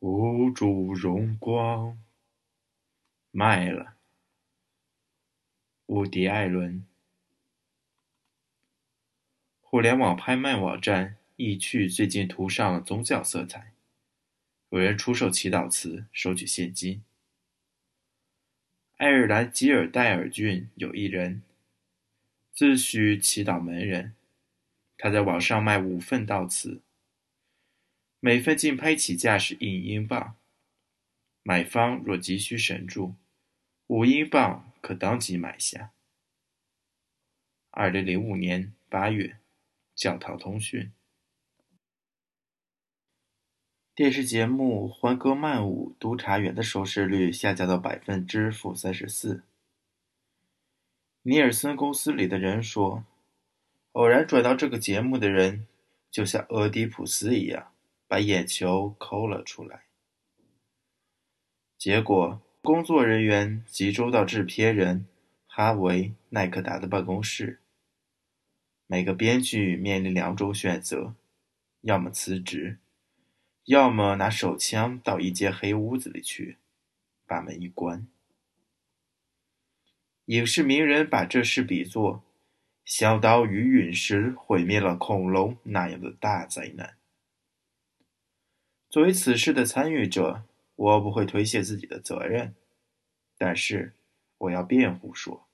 无主荣光，卖了。伍迪·艾伦。互联网拍卖网站易趣最近涂上了宗教色彩，有人出售祈祷词，收取现金。爱尔兰吉尔戴尔郡有一人，自诩祈祷门人，他在网上卖五份悼词。每份竞拍起价是一英镑，买方若急需神助，五英镑可当即买下。二零零五年八月，教堂通讯。电视节目《欢歌曼舞》督察员的收视率下降到百分之负三十四。尼尔森公司里的人说，偶然转到这个节目的人，就像俄狄浦斯一样。把眼球抠了出来，结果工作人员集中到制片人哈维·奈克达的办公室。每个编剧面临两种选择：要么辞职，要么拿手枪到一间黑屋子里去，把门一关。影视名人把这事比作小岛与陨石毁灭了恐龙那样的大灾难。作为此事的参与者，我不会推卸自己的责任，但是我要辩护说，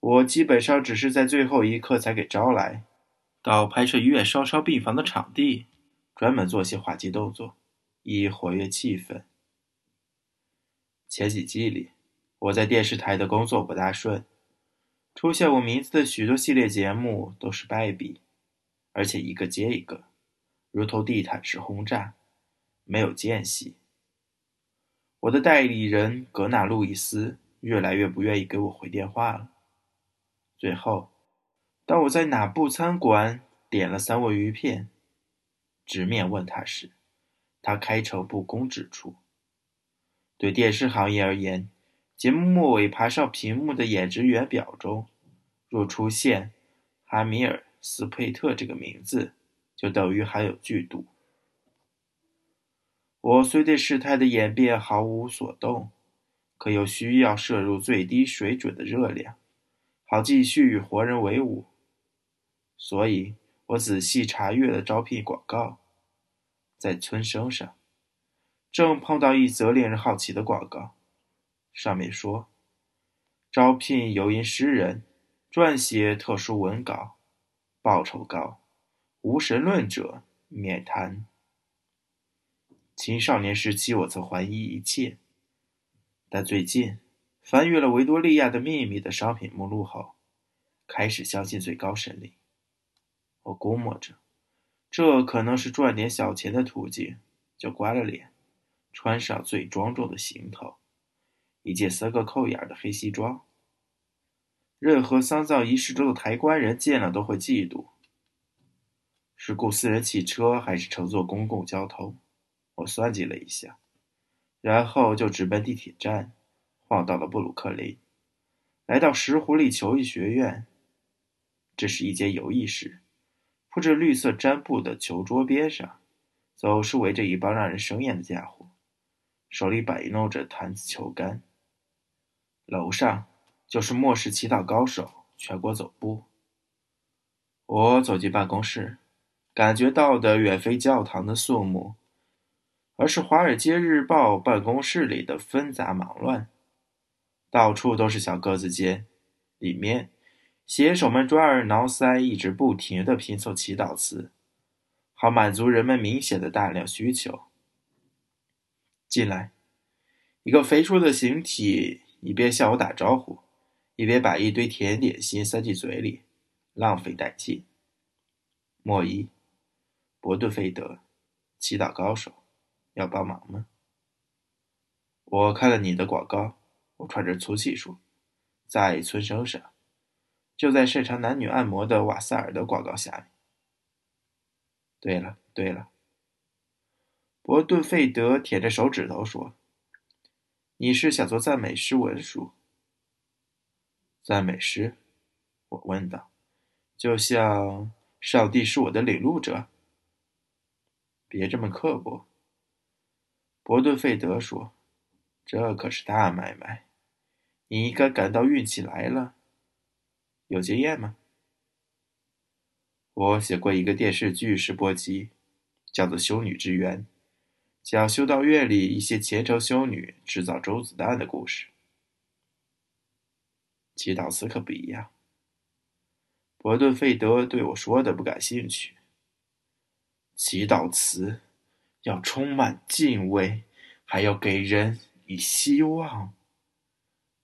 我基本上只是在最后一刻才给招来，到拍摄医院烧烧病房的场地，专门做些滑稽动作，以活跃气氛。前几季里，我在电视台的工作不大顺，出现我名字的许多系列节目都是败笔，而且一个接一个，如同地毯式轰炸。没有间隙。我的代理人格纳·路易斯越来越不愿意给我回电话了。最后，当我在哪部餐馆点了三文鱼片，直面问他时，他开诚布公指出：对电视行业而言，节目末尾爬上屏幕的演职员表中，若出现哈米尔斯佩特这个名字，就等于含有剧毒。我虽对事态的演变毫无所动，可又需要摄入最低水准的热量，好继续与活人为伍。所以我仔细查阅了招聘广告，在村生上，正碰到一则令人好奇的广告，上面说：招聘游吟诗人，撰写特殊文稿，报酬高，无神论者免谈。青少年时期，我曾怀疑一切，但最近翻阅了《维多利亚的秘密》的商品目录后，开始相信最高神灵。我估摸着，这可能是赚点小钱的途径，就刮了脸，穿上最庄重的行头，一件三个扣眼的黑西装。任何丧葬仪式中的抬棺人见了都会嫉妒。是雇私人汽车，还是乘坐公共交通？我算计了一下，然后就直奔地铁站，晃到了布鲁克林，来到石狐狸球艺学院。这是一间游艺室，铺着绿色毡布的球桌边上，总是围着一帮让人生厌的家伙，手里摆弄着弹子球杆。楼上就是末世祈祷高手全国总部。我走进办公室，感觉到的远非教堂的肃穆。而是《华尔街日报》办公室里的纷杂忙乱，到处都是小格子间，里面写手们抓耳挠腮，一直不停地拼凑祈祷词，好满足人们明显的大量需求。进来，一个肥硕的形体一边向我打招呼，一边把一堆甜点心塞进嘴里，浪费殆尽。莫伊，伯顿费德，祈祷高手。要帮忙吗？我看了你的广告，我喘着粗气说：“在村生上，就在擅长男女按摩的瓦塞尔的广告下面。”对了，对了，伯顿费德舔着手指头说：“你是想做赞美诗文书？”赞美诗？我问道：“就像上帝是我的领路者？”别这么刻薄。伯顿费德说：“这可是大买卖，你应该感到运气来了。有经验吗？”我写过一个电视剧试播集，叫做《修女之源》，讲修道院里一些虔诚修女制造周子弹的故事。祈祷词可不一样。伯顿费德对我说的不感兴趣。祈祷词要充满敬畏，还要给人以希望。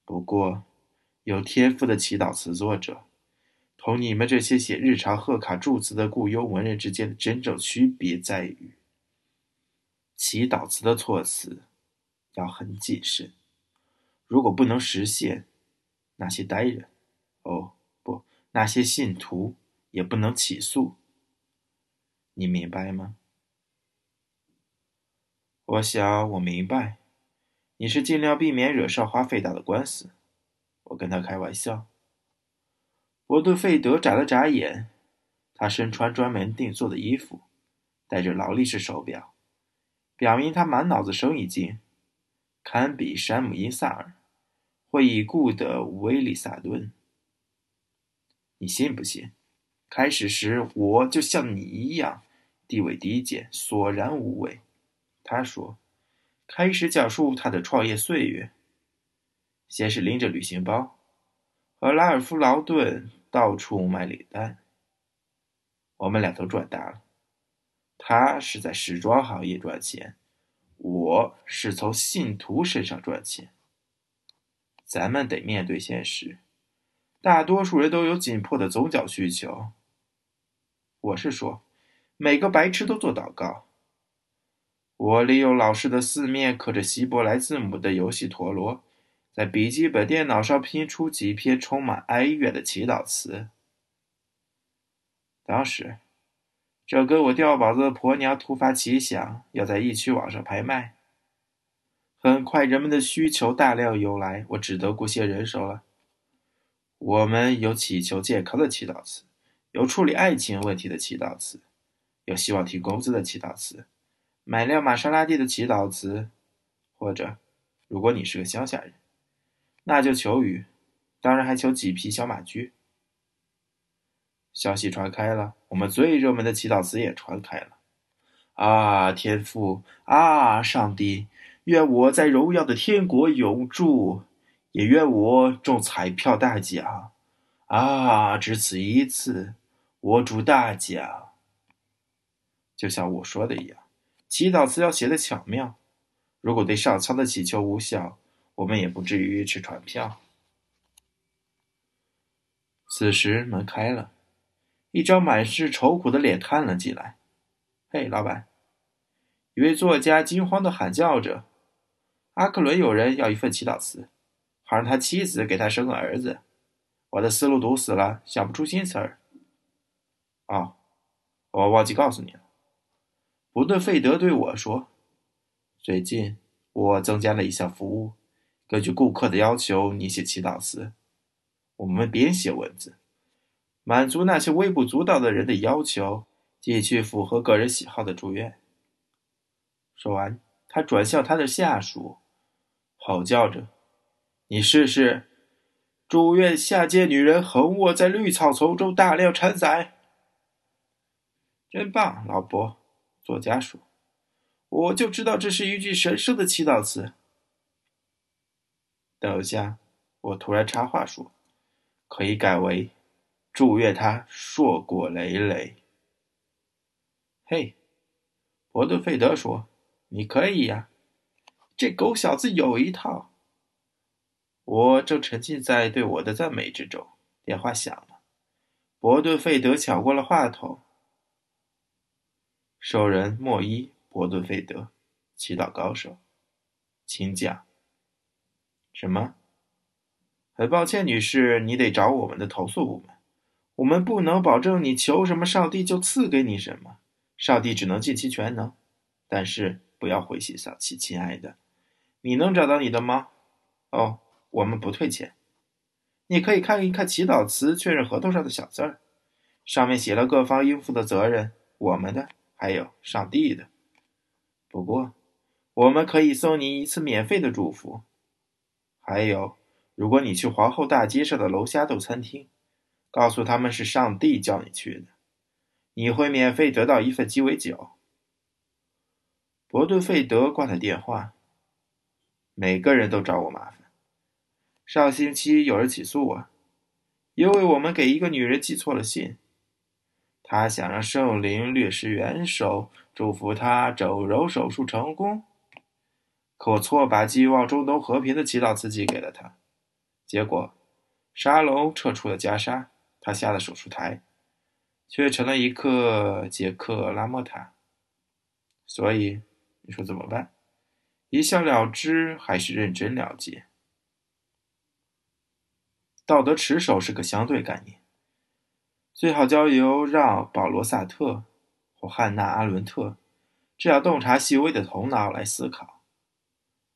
不过，有天赋的祈祷词作者。同你们这些写日常贺卡祝词的雇佣文人之间的真正区别在于，祈祷词的措辞要很谨慎。如果不能实现，那些呆人，哦不，那些信徒也不能起诉。你明白吗？我想我明白。你是尽量避免惹上花费大的官司。我跟他开玩笑。伯顿费德眨了眨眼，他身穿专门定做的衣服，戴着劳力士手表，表明他满脑子生意经，堪比山姆·因萨尔或已故的威利·萨顿。你信不信？开始时我就像你一样，地位低贱，索然无味。他说，开始讲述他的创业岁月，先是拎着旅行包。和拉尔夫·劳顿到处卖礼单，我们俩都赚大了。他是在时装行业赚钱，我是从信徒身上赚钱。咱们得面对现实，大多数人都有紧迫的宗教需求。我是说，每个白痴都做祷告。我利用老师的四面刻着希伯来字母的游戏陀螺。在笔记本电脑上拼出几篇充满哀怨的祈祷词。当时，这跟我掉膀子的婆娘突发奇想，要在易趣网上拍卖。很快，人们的需求大量涌来，我只得雇些人手了。我们有祈求健康的祈祷词，有处理爱情问题的祈祷词，有希望提工资的祈祷词，买辆玛莎拉蒂的祈祷词，或者，如果你是个乡下人。那就求雨，当然还求几匹小马驹。消息传开了，我们最热门的祈祷词也传开了。啊，天父啊，上帝，愿我在荣耀的天国永驻，也愿我中彩票大奖。啊，只此一次，我中大奖。就像我说的一样，祈祷词要写的巧妙。如果对上苍的祈求无效，我们也不至于吃船票。此时门开了，一张满是愁苦的脸探了进来。“嘿，老板！”一位作家惊慌的喊叫着，“阿克伦有人要一份祈祷词，好让他妻子给他生个儿子。我的思路堵死了，想不出新词儿。”“哦，我忘记告诉你了。”伯顿费德对我说，“最近我增加了一项服务。”根据顾客的要求，你写祈祷词，我们编写文字，满足那些微不足道的人的要求，寄去符合个人喜好的祝愿。说完，他转向他的下属，吼叫着：“你试试，祝愿下界女人横卧在绿草丛中，大量产崽。”真棒，老伯，作家说：“我就知道这是一句神圣的祈祷词。”等一下，我突然插话说：“可以改为祝愿他硕果累累。”嘿，伯顿费德说：“你可以呀，这狗小子有一套。”我正沉浸在对我的赞美之中，电话响了。伯顿费德抢过了话筒：“兽人莫伊·伯顿费德，祈祷高手，请讲。”什么？很抱歉，女士，你得找我们的投诉部门。我们不能保证你求什么，上帝就赐给你什么。上帝只能尽其全能。但是不要灰心丧气，亲爱的。你能找到你的吗？哦，我们不退钱。你可以看一看祈祷词确认合同上的小字儿，上面写了各方应负的责任，我们的，还有上帝的。不过。我们可以送你一次免费的祝福。还有，如果你去皇后大街上的楼下豆餐厅，告诉他们是上帝叫你去的，你会免费得到一份鸡尾酒。伯顿费德挂了电话。每个人都找我麻烦。上星期有人起诉我，因为我们给一个女人寄错了信。他想让圣灵略施援手，祝福他整容手术成功。可我错把寄望中东和平的祈祷词寄给了他，结果沙龙撤出了袈裟，他下了手术台，却成了一个杰克拉莫塔。所以你说怎么办？一笑了之，还是认真了结？道德持守是个相对概念，最好交由让·保罗·萨特或汉娜·阿伦特这样洞察细微的头脑来思考。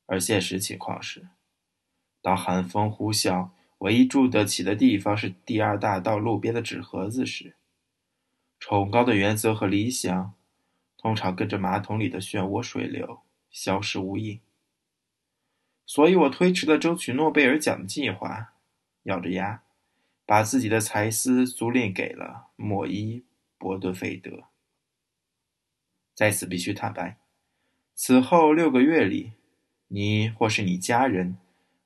而现实情况是，当寒风呼啸，唯一住得起的地方是第二大道路边的纸盒子时，崇高的原则和理想通常跟着马桶里的漩涡水流。消失无影，所以我推迟了争取诺贝尔奖的计划，咬着牙，把自己的才思租赁给了莫伊·伯德费德。在此必须坦白，此后六个月里，你或是你家人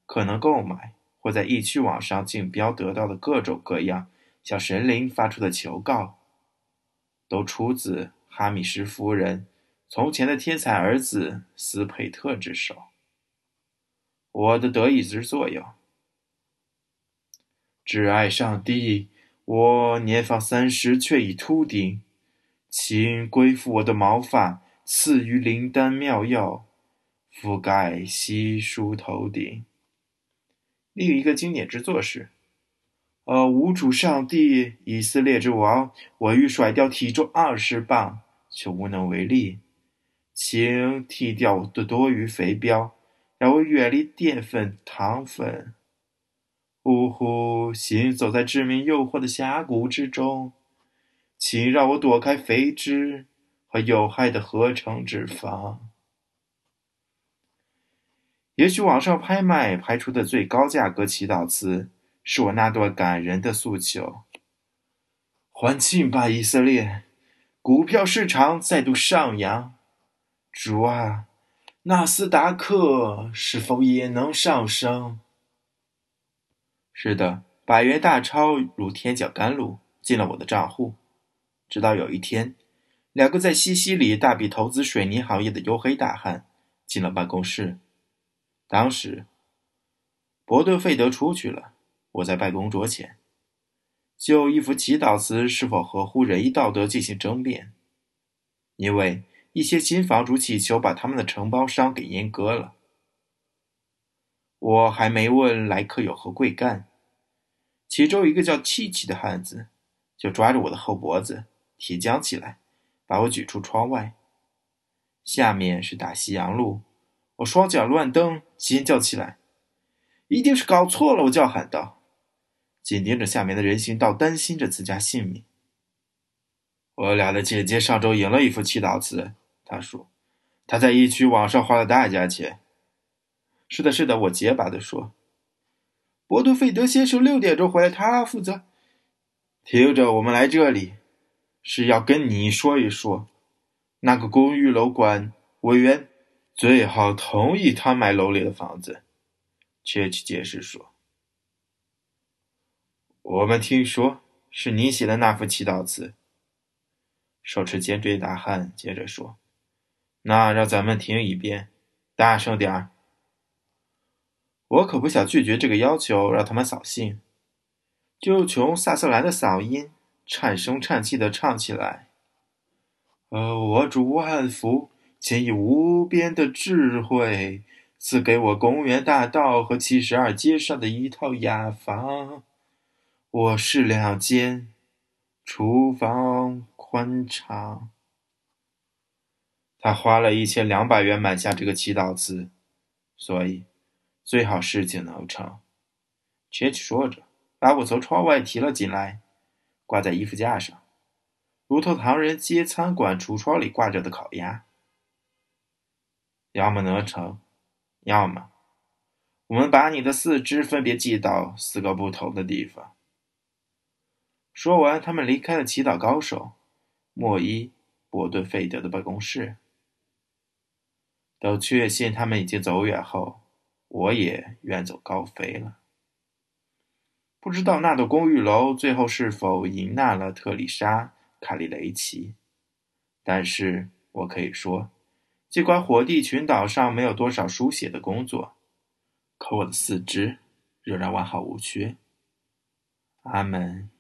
可能购买或在易趣网上竞标得到的各种各样向神灵发出的求告，都出自哈米什夫人。从前的天才儿子斯佩特之手，我的得意之作哟！只爱上帝，我年方三十却已秃顶，请归附我的毛发，赐予灵丹妙药，覆盖稀疏头顶。另一个经典之作是：呃，无主上帝，以色列之王，我欲甩掉体重二十磅，却无能为力。请剃掉我的多余肥膘，让我远离淀粉、糖分。呜呼！行走在致命诱惑的峡谷之中，请让我躲开肥脂和有害的合成脂肪。也许网上拍卖拍出的最高价格祈祷词，是我那段感人的诉求：欢庆吧，以色列！股票市场再度上扬。主啊，纳斯达克是否也能上升？是的，百元大钞如天降甘露进了我的账户。直到有一天，两个在西西里大笔投资水泥行业的黝黑大汉进了办公室。当时，伯顿费德出去了，我在办公桌前，就一幅祈祷词是否合乎仁义道德进行争辩，因为。一些新房主祈求把他们的承包商给阉割了。我还没问来客有何贵干，其中一个叫气气的汉子就抓着我的后脖子提僵起来，把我举出窗外。下面是大西洋路，我双脚乱蹬，尖叫起来：“一定是搞错了！”我叫喊道，紧盯着下面的人行道，担心着自家性命。我俩的姐姐上周赢了一副祈祷词。她说：“她在一区网上花了大价钱。”是的，是的，我结巴地说：“博多费德先生六点钟回来，他负责。”听着，我们来这里是要跟你说一说，那个公寓楼管委员最好同意他买楼里的房子。”切奇解释说：“我们听说是你写的那副祈祷词。”手持尖锥大汉接着说。那让咱们听一遍，大声点儿。我可不想拒绝这个要求，让他们扫兴，就从萨瑟兰的嗓音颤声颤气的唱起来。呃，我主万福，请以无边的智慧赐给我公园大道和七十二街上的一套雅房，卧室两间，厨房宽敞。他花了一千两百元买下这个祈祷词，所以最好事情能成。切奇说着，把我从窗外提了进来，挂在衣服架上，如同唐人街餐馆橱窗里挂着的烤鸭。要么能成，要么我们把你的四肢分别寄到四个不同的地方。说完，他们离开了祈祷高手莫伊·伯顿费德的办公室。等确信他们已经走远后，我也远走高飞了。不知道那栋公寓楼最后是否迎纳了特丽莎·卡利雷奇，但是我可以说，尽管火地群岛上没有多少书写的工作，可我的四肢仍然完好无缺。阿门。